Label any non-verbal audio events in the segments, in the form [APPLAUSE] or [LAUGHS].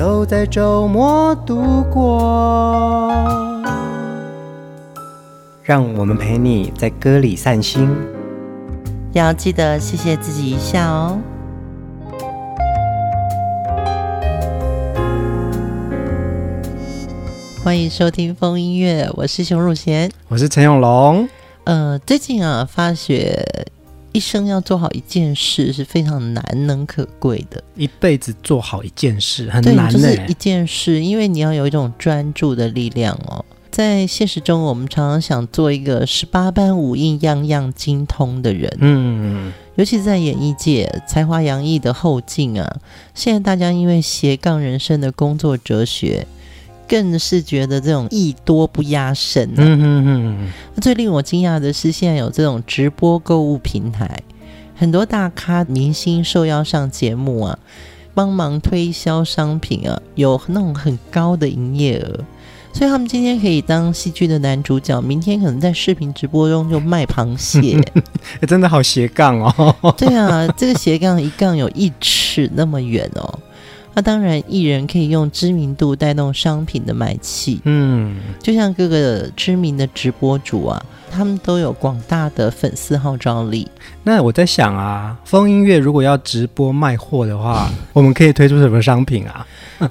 都在周末度过，让我们陪你在歌里散心，要记得谢谢自己一下哦。欢迎收听风音乐，我是熊汝贤，我是陈永龙。呃，最近啊，发觉。一生要做好一件事是非常难能可贵的，一辈子做好一件事很难呢。就是一件事，因为你要有一种专注的力量哦。在现实中，我们常常想做一个十八般武艺样样精通的人，嗯，尤其是在演艺界才华洋溢的后进啊。现在大家因为斜杠人生的工作哲学。更是觉得这种艺多不压身啊。嗯嗯嗯。那最令我惊讶的是，现在有这种直播购物平台，很多大咖明星受邀上节目啊，帮忙推销商品啊，有那种很高的营业额。所以他们今天可以当戏剧的男主角，明天可能在视频直播中就卖螃蟹。[LAUGHS] 真的好斜杠哦。对啊，这个斜杠一杠有一尺那么远哦。那当然，艺人可以用知名度带动商品的买气，嗯，就像各个知名的直播主啊，他们都有广大的粉丝号召力。那我在想啊，风音乐如果要直播卖货的话，[LAUGHS] 我们可以推出什么商品啊？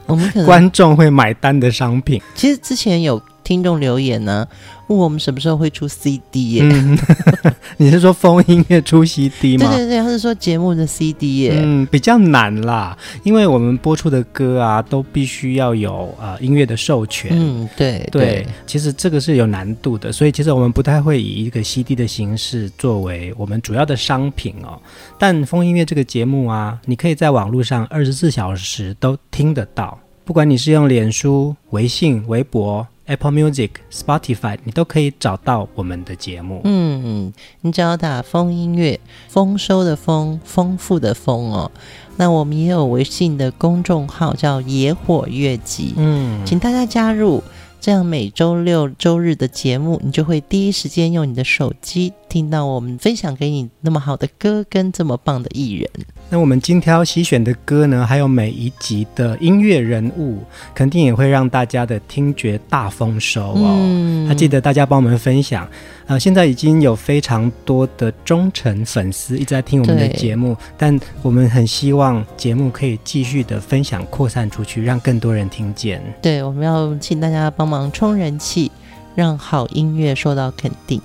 我们可能观众会买单的商品。其实之前有听众留言呢、啊。问我们什么时候会出 CD 耶？嗯、[LAUGHS] 你是说风音乐出 CD 吗？对对对，他是说节目的 CD 耶。嗯，比较难啦，因为我们播出的歌啊，都必须要有呃音乐的授权。嗯，对对，对，其实这个是有难度的，所以其实我们不太会以一个 CD 的形式作为我们主要的商品哦。但风音乐这个节目啊，你可以在网络上二十四小时都听得到，不管你是用脸书、微信、微博。Apple Music、Spotify，你都可以找到我们的节目。嗯，你只要打“风音乐”，丰收的丰，丰富的丰哦。那我们也有微信的公众号，叫“野火乐集”。嗯，请大家加入。这样每周六周日的节目，你就会第一时间用你的手机听到我们分享给你那么好的歌跟这么棒的艺人。那我们精挑细选的歌呢，还有每一集的音乐人物，肯定也会让大家的听觉大丰收哦。嗯，还记得大家帮我们分享。呃，现在已经有非常多的忠诚粉丝一直在听我们的节目，但我们很希望节目可以继续的分享扩散出去，让更多人听见。对，我们要请大家帮忙冲人气，让好音乐受到肯定。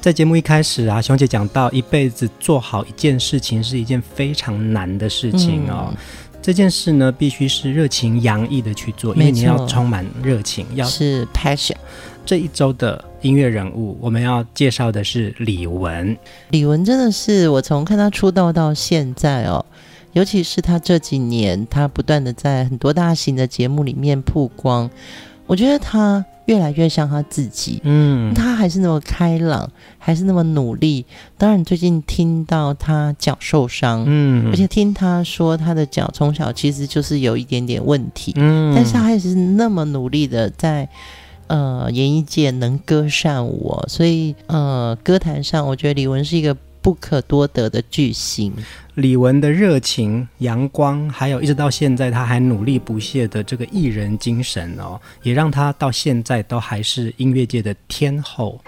在节目一开始啊，熊姐讲到，一辈子做好一件事情是一件非常难的事情哦。嗯、这件事呢，必须是热情洋溢的去做，因为你要充满热情，要是 passion。这一周的音乐人物，我们要介绍的是李玟。李玟真的是我从看她出道到现在哦，尤其是她这几年，她不断的在很多大型的节目里面曝光，我觉得他越来越像他自己。嗯，他还是那么开朗，还是那么努力。当然，最近听到他脚受伤，嗯，而且听他说他的脚从小其实就是有一点点问题，嗯，但是他还是那么努力的在。呃，演艺界能歌善舞，哦，所以呃，歌坛上我觉得李玟是一个不可多得的巨星。李玟的热情、阳光，还有一直到现在他还努力不懈的这个艺人精神哦，也让他到现在都还是音乐界的天后。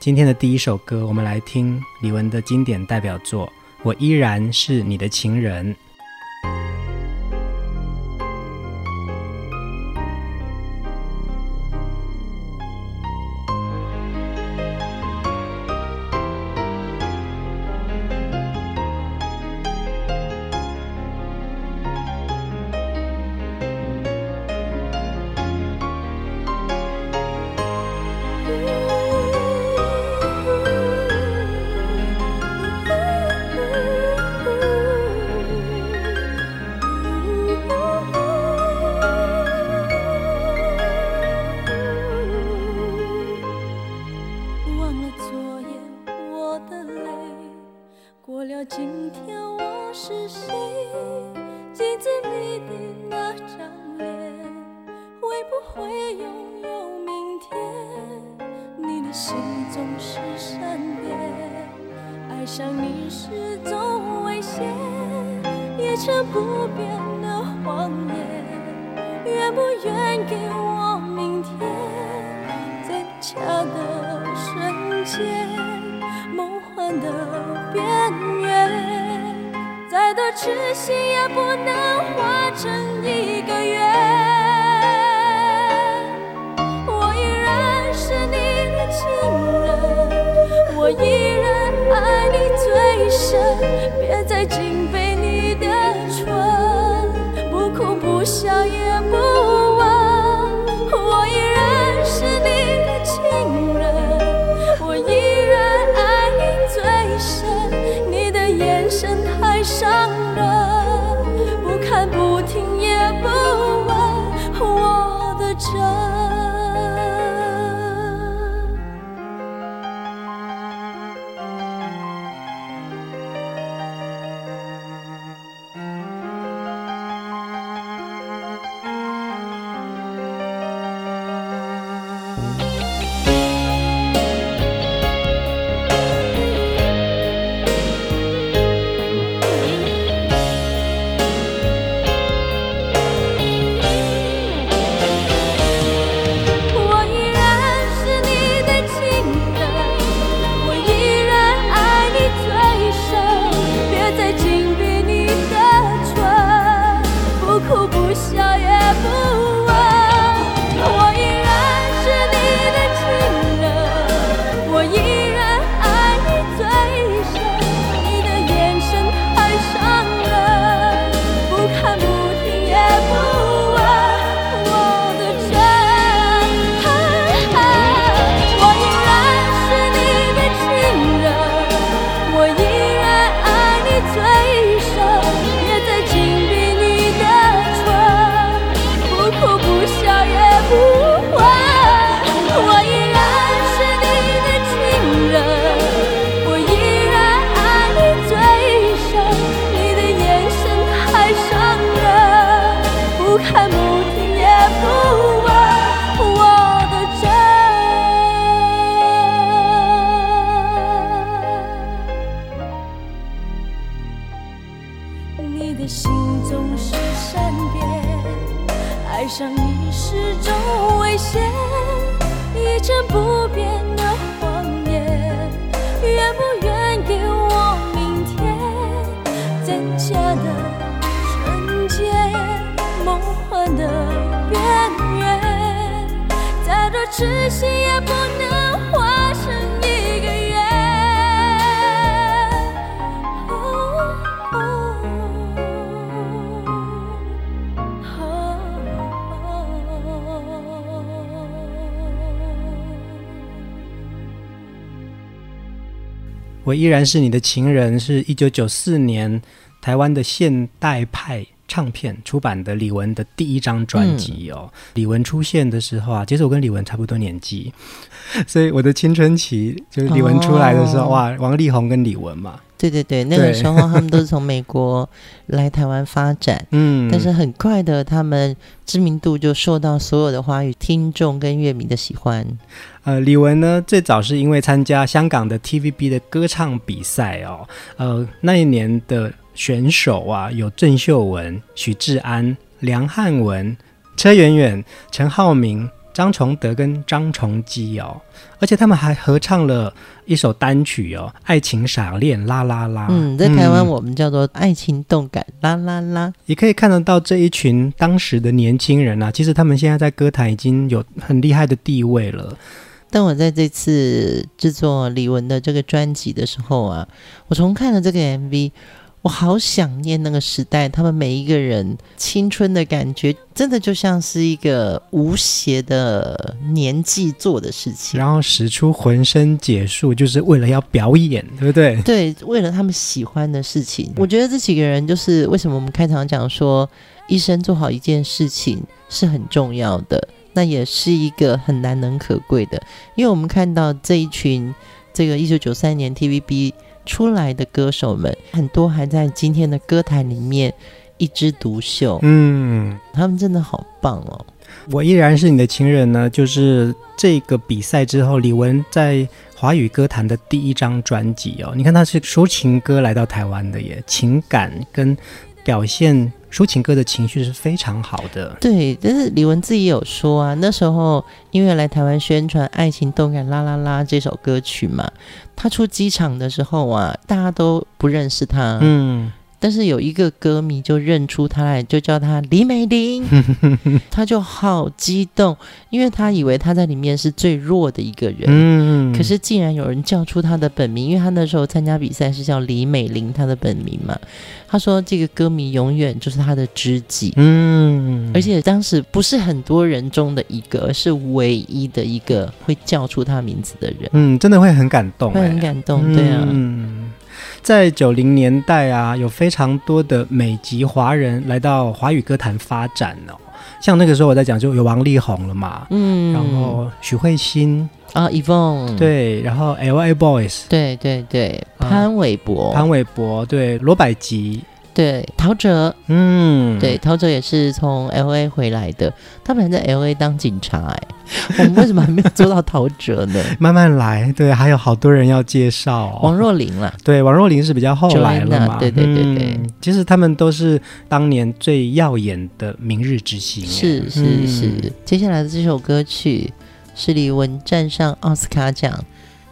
今天的第一首歌，我们来听李玟的经典代表作《我依然是你的情人》。别再紧闭你的唇，不哭不笑也我依然是你的情人，是一九九四年台湾的现代派。唱片出版的李玟的第一张专辑哦，嗯、李玟出现的时候啊，其实我跟李玟差不多年纪，[LAUGHS] 所以我的青春期就是李玟出来的时候，哦、哇，王力宏跟李玟嘛，对对对，那个时候他们都是从美国来台湾发展，[LAUGHS] 嗯，但是很快的，他们知名度就受到所有的华语听众跟乐迷的喜欢。呃，李玟呢，最早是因为参加香港的 TVB 的歌唱比赛哦，呃，那一年的。选手啊，有郑秀文、许志安、梁汉文、车圆圆、陈浩民、张崇德跟张崇基哦，而且他们还合唱了一首单曲哦，《爱情傻恋啦啦啦》。嗯，在台湾我们叫做《爱情动感啦啦啦》。也可以看得到这一群当时的年轻人啊，其实他们现在在歌坛已经有很厉害的地位了。但我在这次制作李玟的这个专辑的时候啊，我重看了这个 MV。我好想念那个时代，他们每一个人青春的感觉，真的就像是一个无邪的年纪做的事情，然后使出浑身解数，就是为了要表演，对不对？对，为了他们喜欢的事情。我觉得这几个人就是为什么我们开场讲说，一生做好一件事情是很重要的，那也是一个很难能可贵的，因为我们看到这一群，这个一九九三年 TVB。出来的歌手们很多还在今天的歌坛里面一枝独秀。嗯，他们真的好棒哦。我依然是你的情人呢，就是这个比赛之后，李玟在华语歌坛的第一张专辑哦。你看，他是抒情歌来到台湾的耶，情感跟表现抒情歌的情绪是非常好的。对，但是李玟自己有说啊，那时候因为来台湾宣传《爱情动感啦啦啦》这首歌曲嘛，他出机场的时候啊，大家都不认识他。嗯。但是有一个歌迷就认出他来，就叫他李美玲，[LAUGHS] 他就好激动，因为他以为他在里面是最弱的一个人。嗯，可是竟然有人叫出他的本名，因为他那时候参加比赛是叫李美玲，他的本名嘛。他说这个歌迷永远就是他的知己。嗯，而且当时不是很多人中的一个，而是唯一的一个会叫出他名字的人。嗯，真的会很感动，会很感动，对啊。嗯。在九零年代啊，有非常多的美籍华人来到华语歌坛发展哦。像那个时候我在讲，就有王力宏了嘛，嗯，然后许慧欣啊，Yvonne，对，然后 L.A. Boys，对对对，潘玮柏，潘玮柏，对，罗百吉。对，陶喆，嗯，对，陶喆也是从 L A 回来的。他本来在 L A 当警察，哎，[LAUGHS] 我们为什么还没有做到陶喆呢？[LAUGHS] 慢慢来，对，还有好多人要介绍、哦。王若琳了，[LAUGHS] 对，王若琳是比较后来了嘛？对对对对、嗯，其实他们都是当年最耀眼的明日之星。是是是、嗯，接下来的这首歌曲是李玟站上奥斯卡奖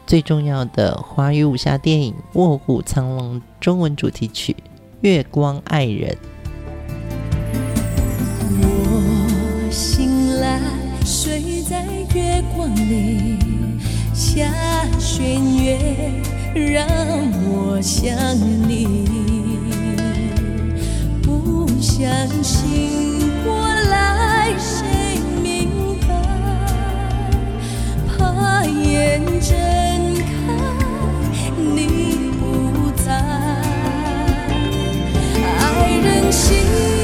最重要的华语武侠电影《卧虎藏龙》中文主题曲。月光爱人，我醒来睡在月光里，下弦月让我想你，不相信过来谁明白，怕眼睁开。心。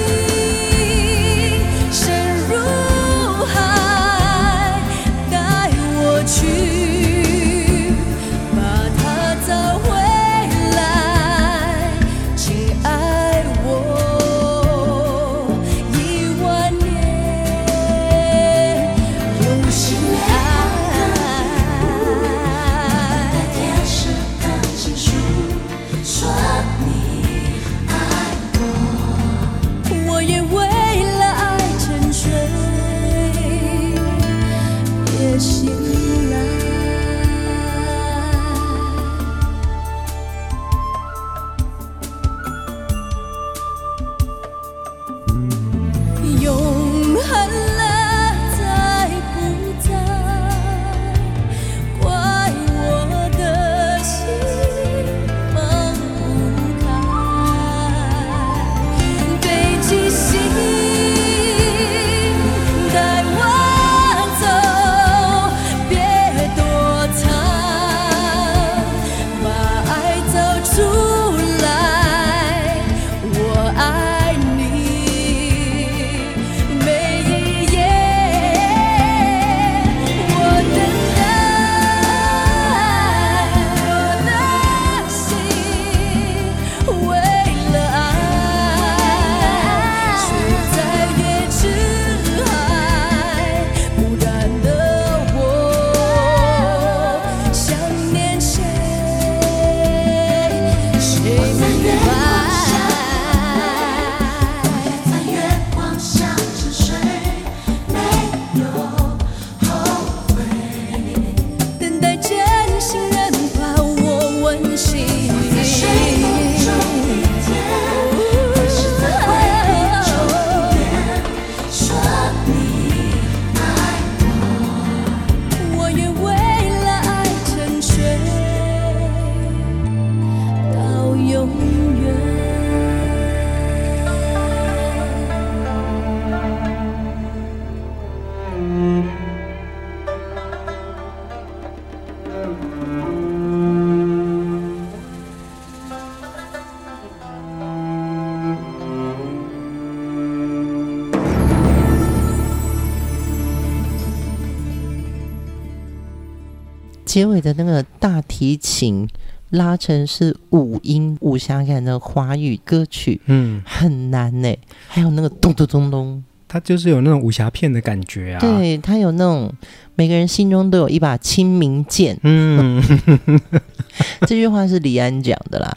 结尾的那个大提琴拉成是五音五侠感的华语歌曲，嗯，很难呢。还有那个咚咚咚咚。它就是有那种武侠片的感觉啊，对，它有那种每个人心中都有一把清明剑。嗯，[LAUGHS] 这句话是李安讲的啦。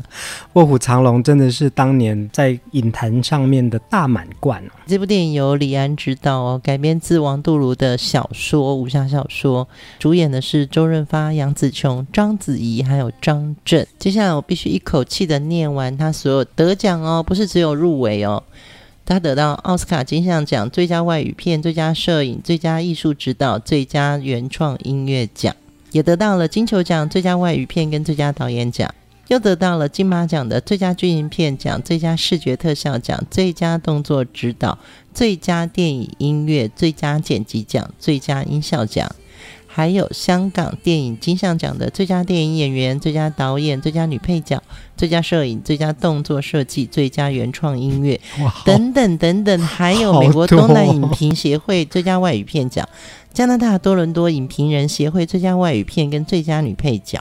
卧虎藏龙真的是当年在影坛上面的大满贯。这部电影由李安执导哦，改编自王杜如的小说武侠小说，主演的是周润发、杨紫琼、章子怡还有张震。接下来我必须一口气的念完他所有得奖哦，不是只有入围哦。他得到奥斯卡金像奖最佳外语片、最佳摄影、最佳艺术指导、最佳原创音乐奖，也得到了金球奖最佳外语片跟最佳导演奖，又得到了金马奖的最佳剧情片奖、最佳视觉特效奖、最佳动作指导、最佳电影音乐、最佳剪辑奖、最佳音效奖。还有香港电影金像奖的最佳电影演员、最佳导演、最佳女配角、最佳摄影、最佳动作设计、最佳原创音乐等等等等，还有美国东南影评协会最佳外语片奖、加拿大多伦多影评人协会最佳外语片跟最佳女配角，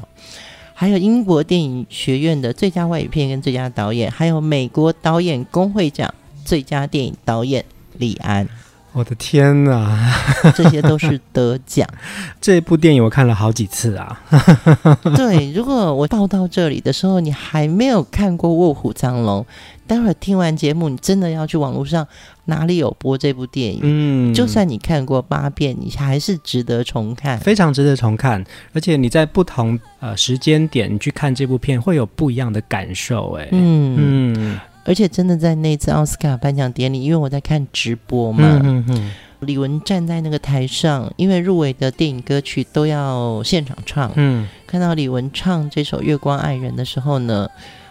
还有英国电影学院的最佳外语片跟最佳导演，还有美国导演工会奖最佳电影导演李安。我的天哪，[LAUGHS] 这些都是得奖。[LAUGHS] 这部电影我看了好几次啊。[LAUGHS] 对，如果我报到这里的时候，你还没有看过《卧虎藏龙》，待会儿听完节目，你真的要去网络上哪里有播这部电影？嗯，就算你看过八遍，你还是值得重看，非常值得重看。而且你在不同呃时间点你去看这部片，会有不一样的感受。哎，嗯嗯。而且真的在那次奥斯卡颁奖典礼，因为我在看直播嘛，嗯嗯，李玟站在那个台上，因为入围的电影歌曲都要现场唱，嗯，看到李玟唱这首《月光爱人》的时候呢，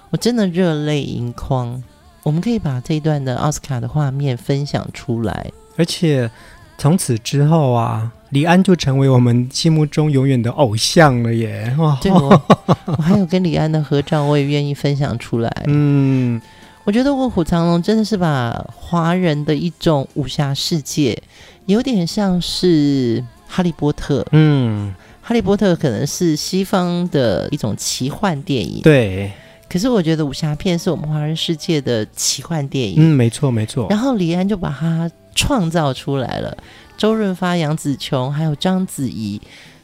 我真的热泪盈眶。我们可以把这一段的奥斯卡的画面分享出来，而且从此之后啊，李安就成为我们心目中永远的偶像了耶！哇，对我，我还有跟李安的合照，我也愿意分享出来，嗯。我觉得《卧虎藏龙》真的是把华人的一种武侠世界，有点像是《哈利波特》。嗯，《哈利波特》可能是西方的一种奇幻电影。对。可是我觉得武侠片是我们华人世界的奇幻电影。嗯，没错，没错。然后李安就把它创造出来了。周润发、杨紫琼还有章子怡，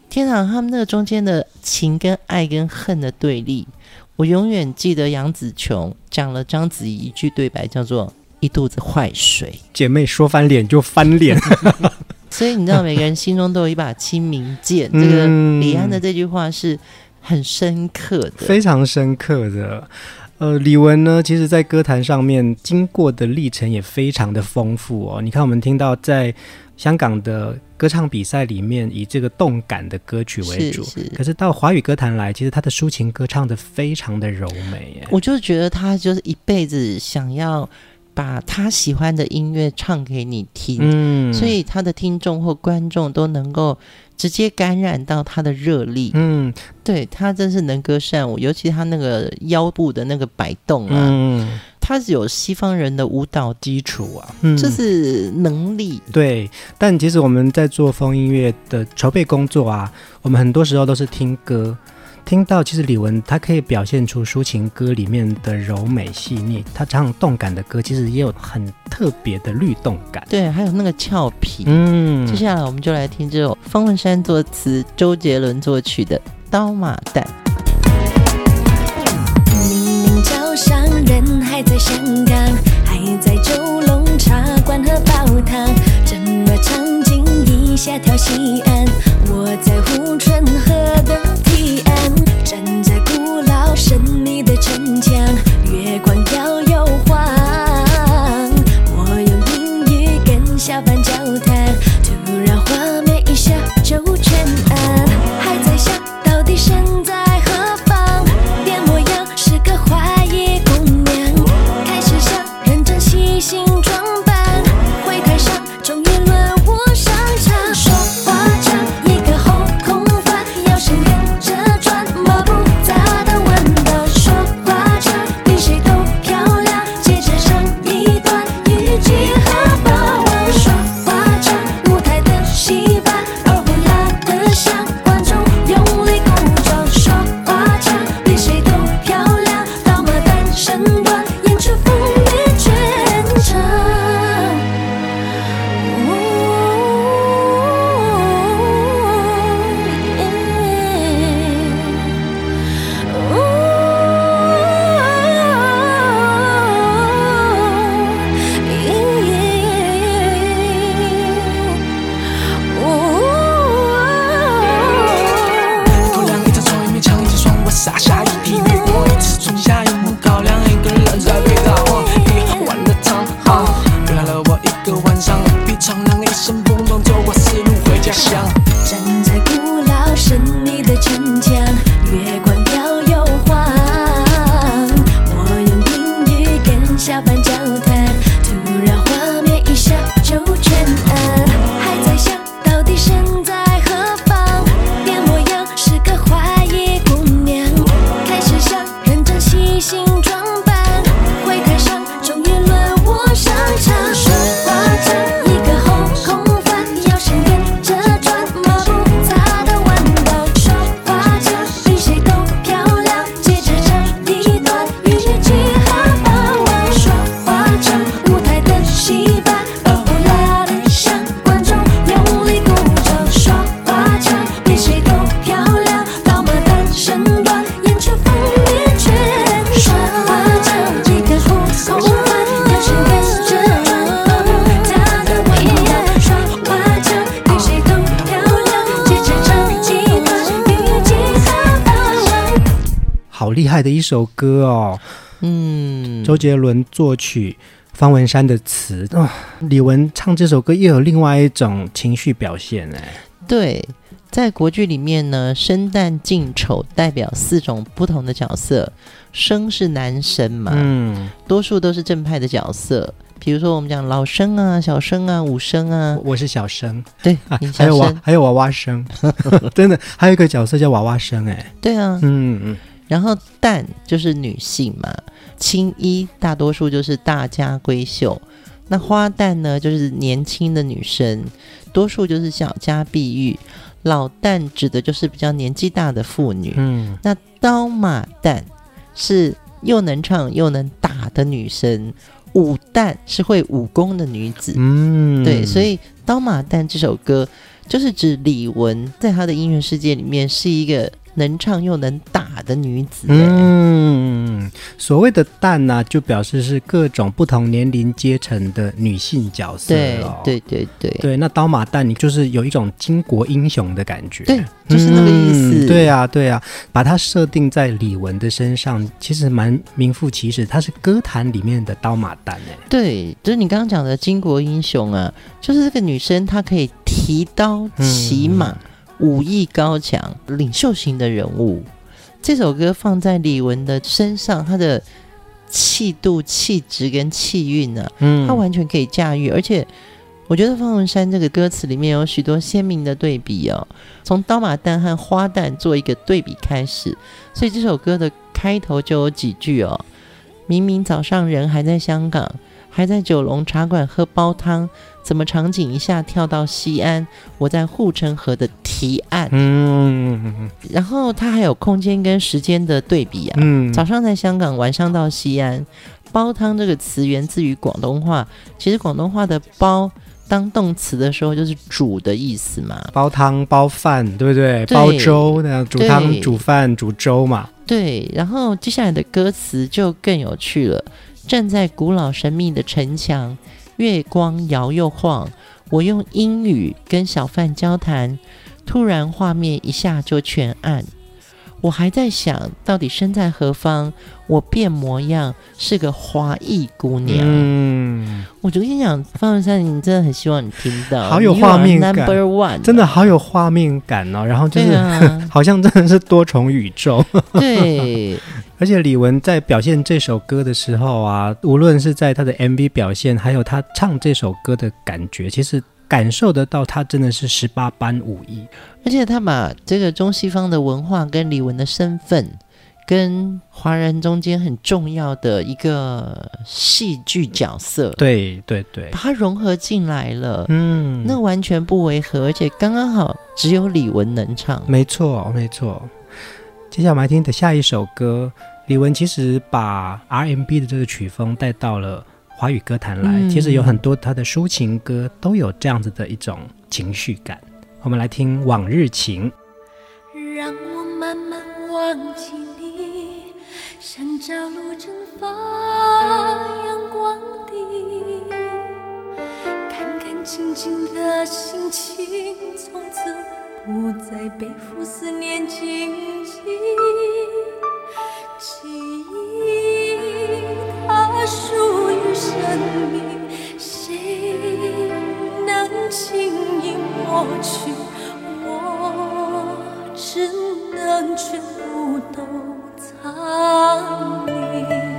天哪，他们那个中间的情跟爱跟恨的对立。我永远记得杨紫琼讲了章子怡一句对白，叫做“一肚子坏水”。[LAUGHS] 姐妹说翻脸就翻脸，[LAUGHS] 所以你知道每个人心中都有一把清明剑。[LAUGHS] 这个李安的这句话是很深刻的，非常深刻的。呃，李玟呢，其实在歌坛上面经过的历程也非常的丰富哦。你看，我们听到在香港的歌唱比赛里面，以这个动感的歌曲为主。是是。可是到华语歌坛来，其实他的抒情歌唱的非常的柔美耶。我就觉得他就是一辈子想要把他喜欢的音乐唱给你听，嗯，所以他的听众或观众都能够直接感染到他的热力。嗯，对，他真是能歌善舞，尤其他那个腰部的那个摆动啊。嗯他是有西方人的舞蹈基础啊，嗯，这是能力。对，但其实我们在做风音乐的筹备工作啊，我们很多时候都是听歌，听到其实李玟她可以表现出抒情歌里面的柔美细腻，她唱动感的歌其实也有很特别的律动感。对，还有那个俏皮。嗯，接下来我们就来听这首方文山作词、周杰伦作曲的《刀马旦》。还在香港，还在九龙茶馆喝煲汤，怎么场景一下跳西安？我在护城河的堤岸，站在古老神秘的城墙，首歌哦！嗯，周杰伦作曲，方文山的词啊、哦，李玟唱这首歌又有另外一种情绪表现哎。对，在国剧里面呢，生旦净丑代表四种不同的角色，生是男生嘛，嗯，多数都是正派的角色，比如说我们讲老生啊、小生啊、武生啊，我是小生，对，你小还有娃，还有娃娃生，[LAUGHS] 真的还有一个角色叫娃娃生哎，对啊，嗯嗯，然后旦就是女性嘛，青衣大多数就是大家闺秀，那花旦呢就是年轻的女生，多数就是小家碧玉，老旦指的就是比较年纪大的妇女，嗯，那刀马旦是又能唱又能打的女生，武旦是会武功的女子，嗯，对，所以《刀马旦》这首歌就是指李玟在她的音乐世界里面是一个能唱又能打的女子。嗯，所谓的旦呢、啊，就表示是各种不同年龄阶层的女性角色、哦。对对对对对，那刀马旦你就是有一种巾帼英雄的感觉。对，就是那个意思。嗯、对啊，对啊，把它设定在李玟的身上，其实蛮名副其实，她是歌坛里面的刀马旦哎。对，就是你刚刚讲的巾帼英雄啊，就是这个女生她可以提刀骑马。嗯武艺高强、领袖型的人物，这首歌放在李玟的身上，她的气度、气质跟气韵呢，嗯，她完全可以驾驭。而且，我觉得方文山这个歌词里面有许多鲜明的对比哦，从刀马旦和花旦做一个对比开始，所以这首歌的开头就有几句哦：明明早上人还在香港，还在九龙茶馆喝煲汤。怎么场景一下跳到西安？我在护城河的堤岸。嗯，然后它还有空间跟时间的对比啊。嗯，早上在香港，晚上到西安。煲汤这个词源自于广东话，其实广东话的煲当动词的时候就是煮的意思嘛。煲汤、煲饭，对不对？对，煲粥那样，煮汤、煮饭、煮粥嘛。对，然后接下来的歌词就更有趣了。站在古老神秘的城墙。月光摇又晃，我用英语跟小贩交谈，突然画面一下就全暗。我还在想到底身在何方，我变模样是个华裔姑娘。嗯，我就跟你讲，方文山，你真的很希望你听到，好有画面感，Number One，真的好有画面感哦。然后就是，啊、好像真的是多重宇宙。对。[LAUGHS] 而且李玟在表现这首歌的时候啊，无论是在她的 MV 表现，还有她唱这首歌的感觉，其实感受得到他真的是十八般武艺。而且他把这个中西方的文化跟李玟的身份，跟华人中间很重要的一个戏剧角色，对对对，把它融合进来了。嗯，那完全不违和，而且刚刚好只有李玟能唱。没错，没错。接下来我们来听的下一首歌。李玟其实把 R&B 的这个曲风带到了华语歌坛来，嗯、其实有很多他的抒情歌都有这样子的一种情绪感。我们来听《往日情》。让我慢慢忘记你，像朝露蒸发阳光地，干干净净的心情，从此不再背负思念荆棘。记忆，它属于生命，谁？轻易抹去，我只能全部都藏匿，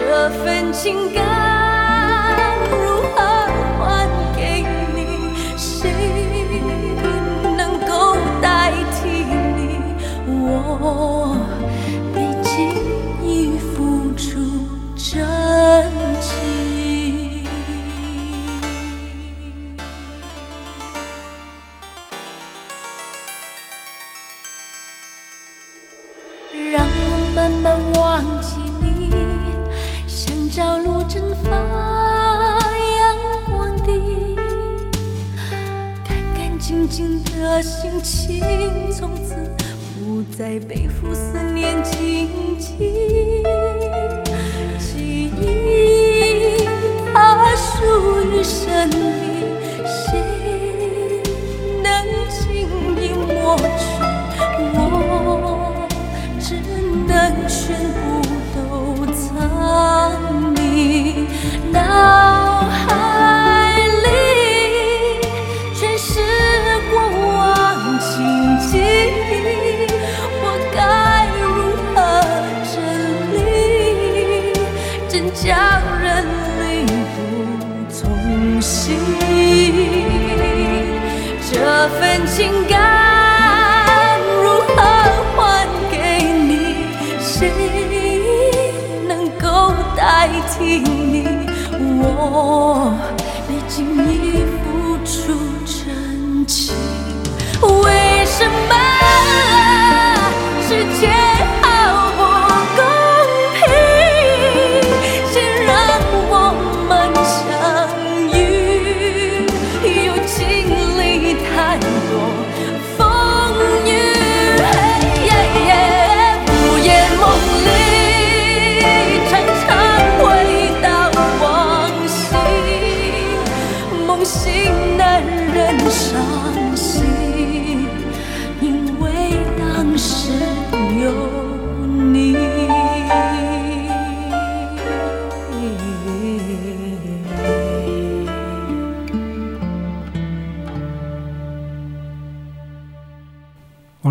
这份情感。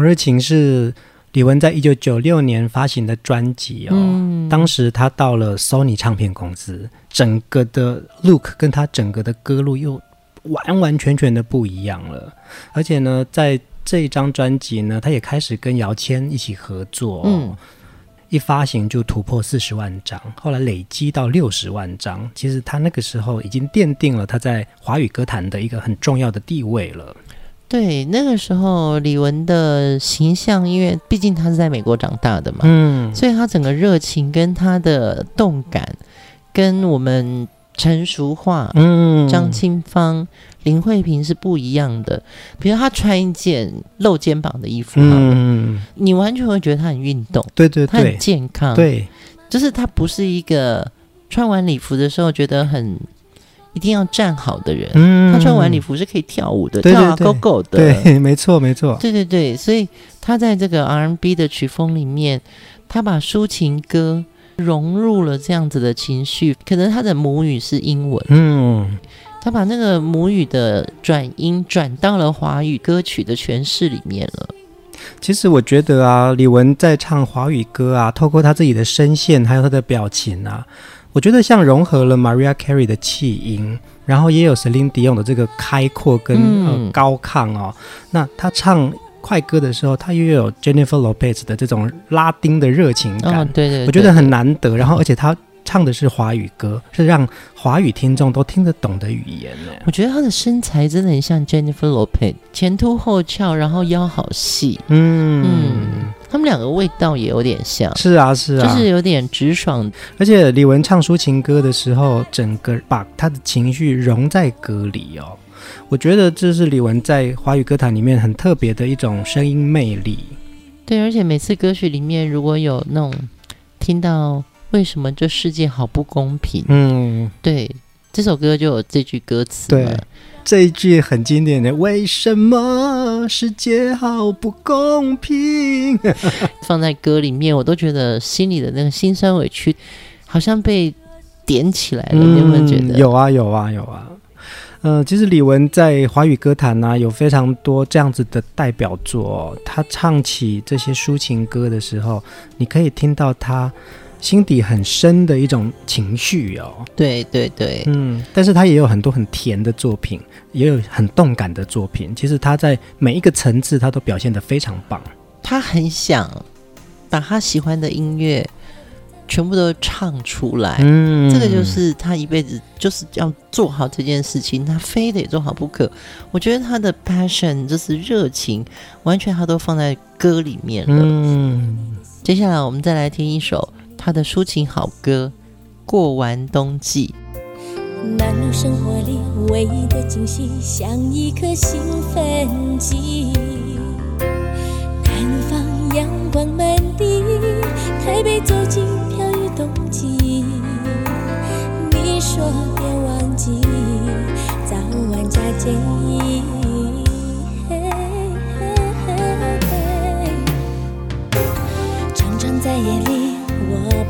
日情》是李玟在一九九六年发行的专辑哦。嗯、当时他到了 Sony 唱片公司，整个的 look 跟他整个的歌路又完完全全的不一样了。而且呢，在这一张专辑呢，他也开始跟姚谦一起合作、哦，嗯、一发行就突破四十万张，后来累积到六十万张。其实他那个时候已经奠定了他在华语歌坛的一个很重要的地位了。对，那个时候李玟的形象，因为毕竟她是在美国长大的嘛，嗯，所以她整个热情跟她的动感，跟我们陈淑樺、嗯，张清芳、林慧萍是不一样的。比如她穿一件露肩膀的衣服，嗯，你完全会觉得她很运动，对对对，他很健康，对，就是她不是一个穿完礼服的时候觉得很。一定要站好的人，嗯、他穿晚礼服是可以跳舞的，对对对，跳啊勾勾的，对，[LAUGHS] 没错没错，对对对，所以他在这个 R&B 的曲风里面，他把抒情歌融入了这样子的情绪，可能他的母语是英文，嗯，他把那个母语的转音转到了华语歌曲的诠释里面了。其实我觉得啊，李玟在唱华语歌啊，透过他自己的声线还有他的表情啊。我觉得像融合了 Mariah Carey 的气音，然后也有 Celine Dion 的这个开阔跟、嗯呃、高亢哦。那他唱快歌的时候，他又有 Jennifer Lopez 的这种拉丁的热情感，哦、对，对对，我觉得很难得。然后而且他唱的是华语歌，是让华语听众都听得懂的语言呢。我觉得她的身材真的很像 Jennifer Lopez，前凸后翘，然后腰好细。嗯。嗯他们两个味道也有点像，是啊，是啊，就是有点直爽。而且李玟唱抒情歌的时候，整个把他的情绪融在歌里哦。我觉得这是李玟在华语歌坛里面很特别的一种声音魅力。对，而且每次歌曲里面如果有那种听到为什么这世界好不公平？嗯，对，这首歌就有这句歌词。对，这一句很经典的“为什么世界好不公平”，[LAUGHS] 放在歌里面，我都觉得心里的那个心酸委屈，好像被点起来了。嗯、你有没有觉得？有啊，有啊，有啊。嗯、呃，其实李玟在华语歌坛呢、啊，有非常多这样子的代表作、哦。他唱起这些抒情歌的时候，你可以听到他心底很深的一种情绪哦。对对对，嗯，但是他也有很多很甜的作品，也有很动感的作品。其实他在每一个层次，他都表现得非常棒。他很想把他喜欢的音乐。全部都唱出来，嗯，这个就是他一辈子就是要做好这件事情，他非得做好不可。我觉得他的 passion 就是热情，完全他都放在歌里面了。嗯，接下来我们再来听一首他的抒情好歌《过完冬季》。忙碌生活里唯一的惊喜，像一颗兴奋剂。南方阳光满地，台北走进飘雨。冬季，你说别忘记早晚加件衣。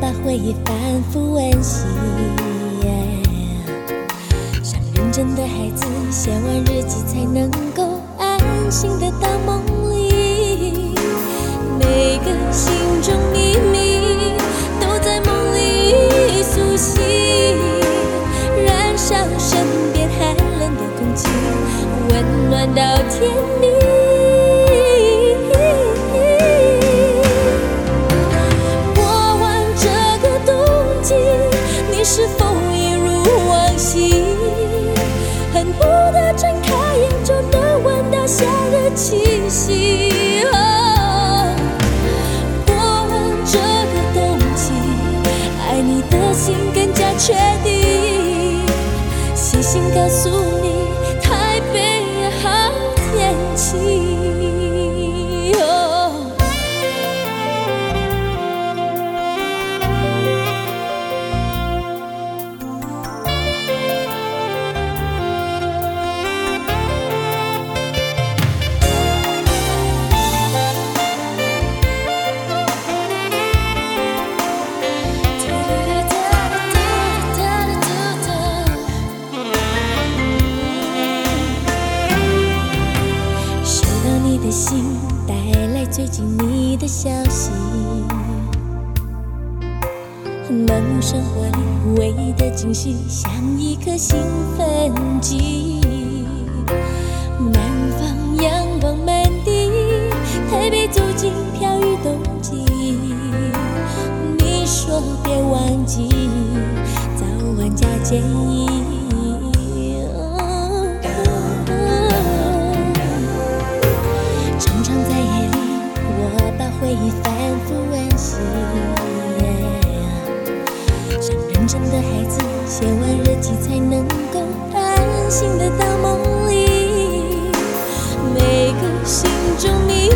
把回忆反复温习，像认真的孩子，写完日记才能够安心的到梦里。每个心中秘密都在梦里苏醒。燃烧身边寒冷的空气，温暖到天明。确定，写信告诉你，台北好天气。忙碌生活里唯一的惊喜，像一颗兴奋剂。南方阳光满地，台北租金飘于冬季。你说别忘记，早晚加件衣。写完日记才能够安心的到梦里。每个心中你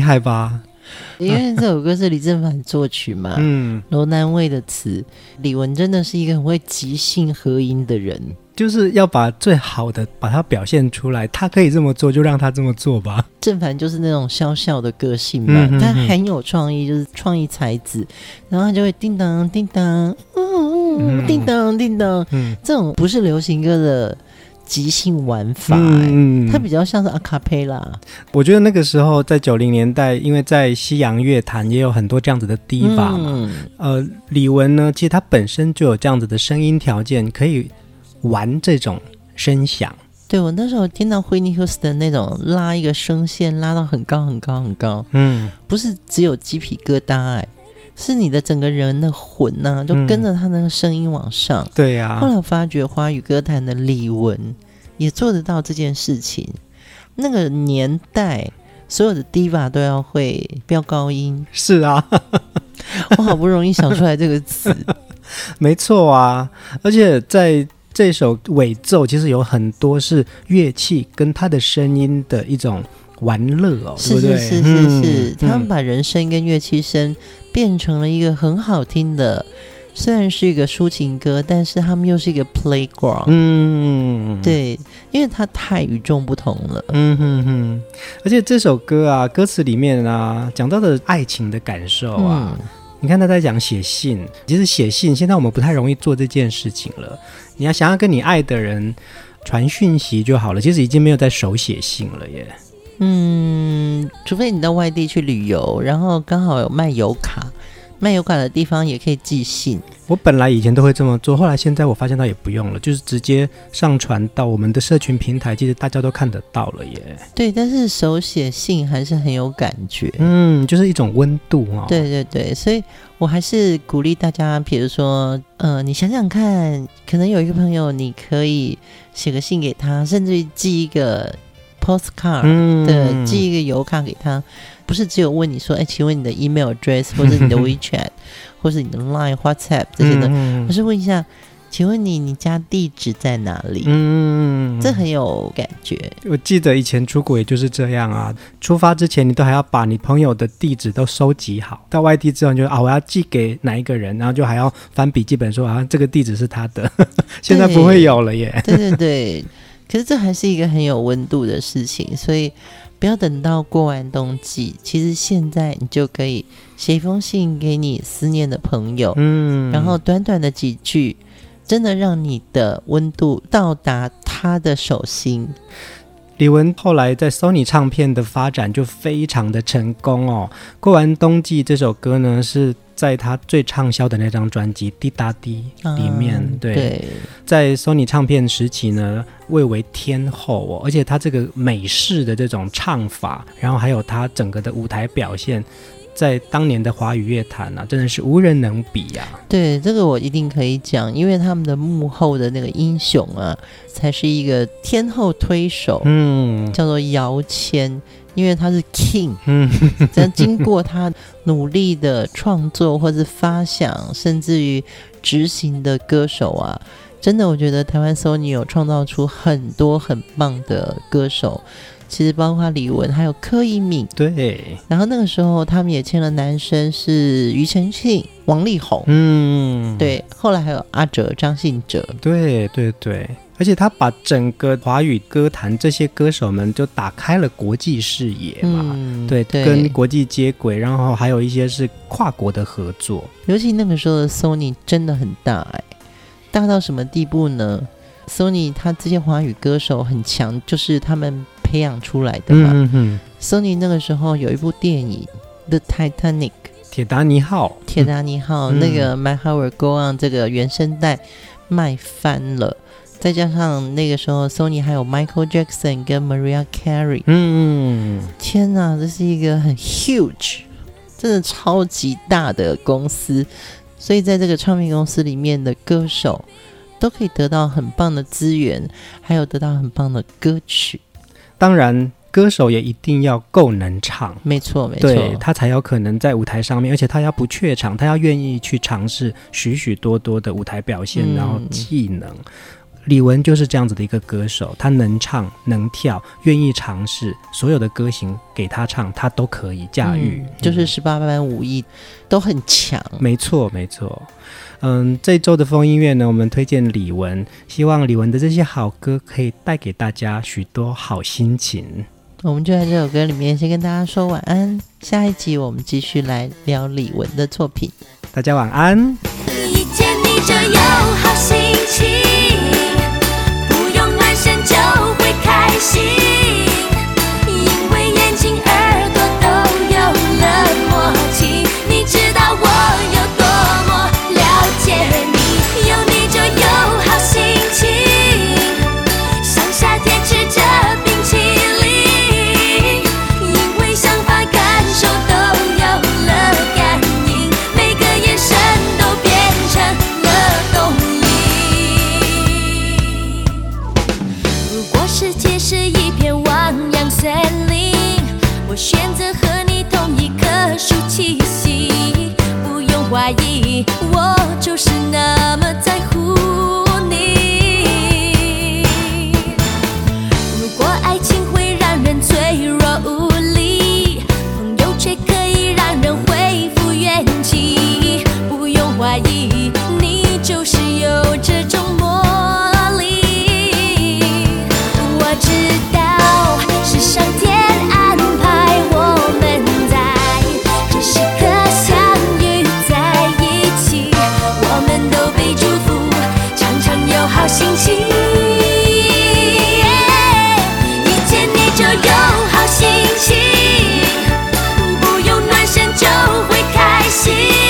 厉害吧？因为这首歌是李正凡作曲嘛，嗯，罗南卫的词，李玟真的是一个很会即兴合音的人，就是要把最好的把它表现出来。他可以这么做，就让他这么做吧。正凡就是那种笑笑的个性嘛，嗯、他很有创意，就是创意才子，然后他就会叮当叮当，嗯，叮当叮当，嗯，这种不是流行歌的。即兴玩法，嗯，它比较像是阿卡贝拉。我觉得那个时候在九零年代，因为在西洋乐坛也有很多这样子的 diva 嘛。嗯、呃，李玟呢，其实她本身就有这样子的声音条件，可以玩这种声响。对，我那时候听到 Whitney Houston 的那种拉一个声线拉到很高很高很高，嗯，不是只有鸡皮疙瘩哎。是你的整个人的魂呐、啊，就跟着他那个声音往上。嗯、对呀、啊。后来我发觉华语歌坛的李玟也做得到这件事情。那个年代，所有的 diva 都要会飙高音。是啊，[LAUGHS] 我好不容易想出来这个词。[LAUGHS] 没错啊，而且在这首尾奏，其实有很多是乐器跟他的声音的一种玩乐哦，是是是是是，嗯、他们把人声跟乐器声。变成了一个很好听的，虽然是一个抒情歌，但是他们又是一个 playground。嗯，对，因为它太与众不同了。嗯哼哼，而且这首歌啊，歌词里面啊，讲到的爱情的感受啊，嗯、你看他在讲写信，其实写信现在我们不太容易做这件事情了。你要想要跟你爱的人传讯息就好了，其实已经没有在手写信了耶。嗯，除非你到外地去旅游，然后刚好有卖油卡，卖油卡的地方也可以寄信。我本来以前都会这么做，后来现在我发现到也不用了，就是直接上传到我们的社群平台，其实大家都看得到了耶。对，但是手写信还是很有感觉，嗯，就是一种温度哦。对对对，所以我还是鼓励大家，比如说，呃，你想想看，可能有一个朋友，你可以写个信给他，甚至于寄一个。Postcard 的寄一个邮卡给他，不是只有问你说，哎，请问你的 email address，[LAUGHS] 或者你的 WeChat，或是你的 Line、WhatsApp 这些的，而是问一下，请问你你家地址在哪里？嗯，这很有感觉。我记得以前出国也就是这样啊，出发之前你都还要把你朋友的地址都收集好，到外地之后你就啊，我要寄给哪一个人，然后就还要翻笔记本说啊，这个地址是他的。[LAUGHS] 现在不会有了耶。对 [LAUGHS] 对对。可是这还是一个很有温度的事情，所以不要等到过完冬季，其实现在你就可以写一封信给你思念的朋友，嗯，然后短短的几句，真的让你的温度到达他的手心。李玟后来在 Sony 唱片的发展就非常的成功哦。过完冬季这首歌呢，是在他最畅销的那张专辑《滴答滴》里面。嗯、对，对在 Sony 唱片时期呢，蔚为天后哦。而且他这个美式的这种唱法，然后还有他整个的舞台表现。在当年的华语乐坛啊，真的是无人能比呀、啊。对，这个我一定可以讲，因为他们的幕后的那个英雄啊，才是一个天后推手，嗯，叫做姚谦，因为他是 King，嗯，但经过他努力的创作或是发想，甚至于执行的歌手啊，真的，我觉得台湾 Sony 有创造出很多很棒的歌手。其实包括李玟，还有柯以敏，对。然后那个时候他们也签了男生是庾澄庆、王力宏，嗯，对。后来还有阿哲、张信哲，对对对。而且他把整个华语歌坛这些歌手们就打开了国际视野嘛，嗯、对，对跟国际接轨，然后还有一些是跨国的合作。尤其那个时候的 Sony 真的很大哎，大到什么地步呢？Sony 他这些华语歌手很强，就是他们。培养出来的嘛。嗯嗯。Sony 那个时候有一部电影《The Titanic》铁达尼号，铁达尼号、嗯、那个《My Heart Will Go On》这个原声带卖翻了，再加上那个时候 Sony 还有 Michael Jackson 跟 Mariah Carey。嗯，天哪，这是一个很 huge，真的超级大的公司，所以在这个唱片公司里面的歌手都可以得到很棒的资源，还有得到很棒的歌曲。当然。歌手也一定要够能唱，没错，没错，对，他才有可能在舞台上面，而且他要不怯场，他要愿意去尝试许许多多的舞台表现，嗯、然后技能。李玟就是这样子的一个歌手，她能唱能跳，愿意尝试所有的歌型给她唱，她都可以驾驭，嗯、就是十八般武艺都很强。没错，没错。嗯，这周的风音乐呢，我们推荐李玟，希望李玟的这些好歌可以带给大家许多好心情。我们就在这首歌里面先跟大家说晚安，下一集我们继续来聊李玟的作品。大家晚安。遇见你就有好心 see 我选择和你同一棵树栖息。不用怀疑我就是那么在乎。し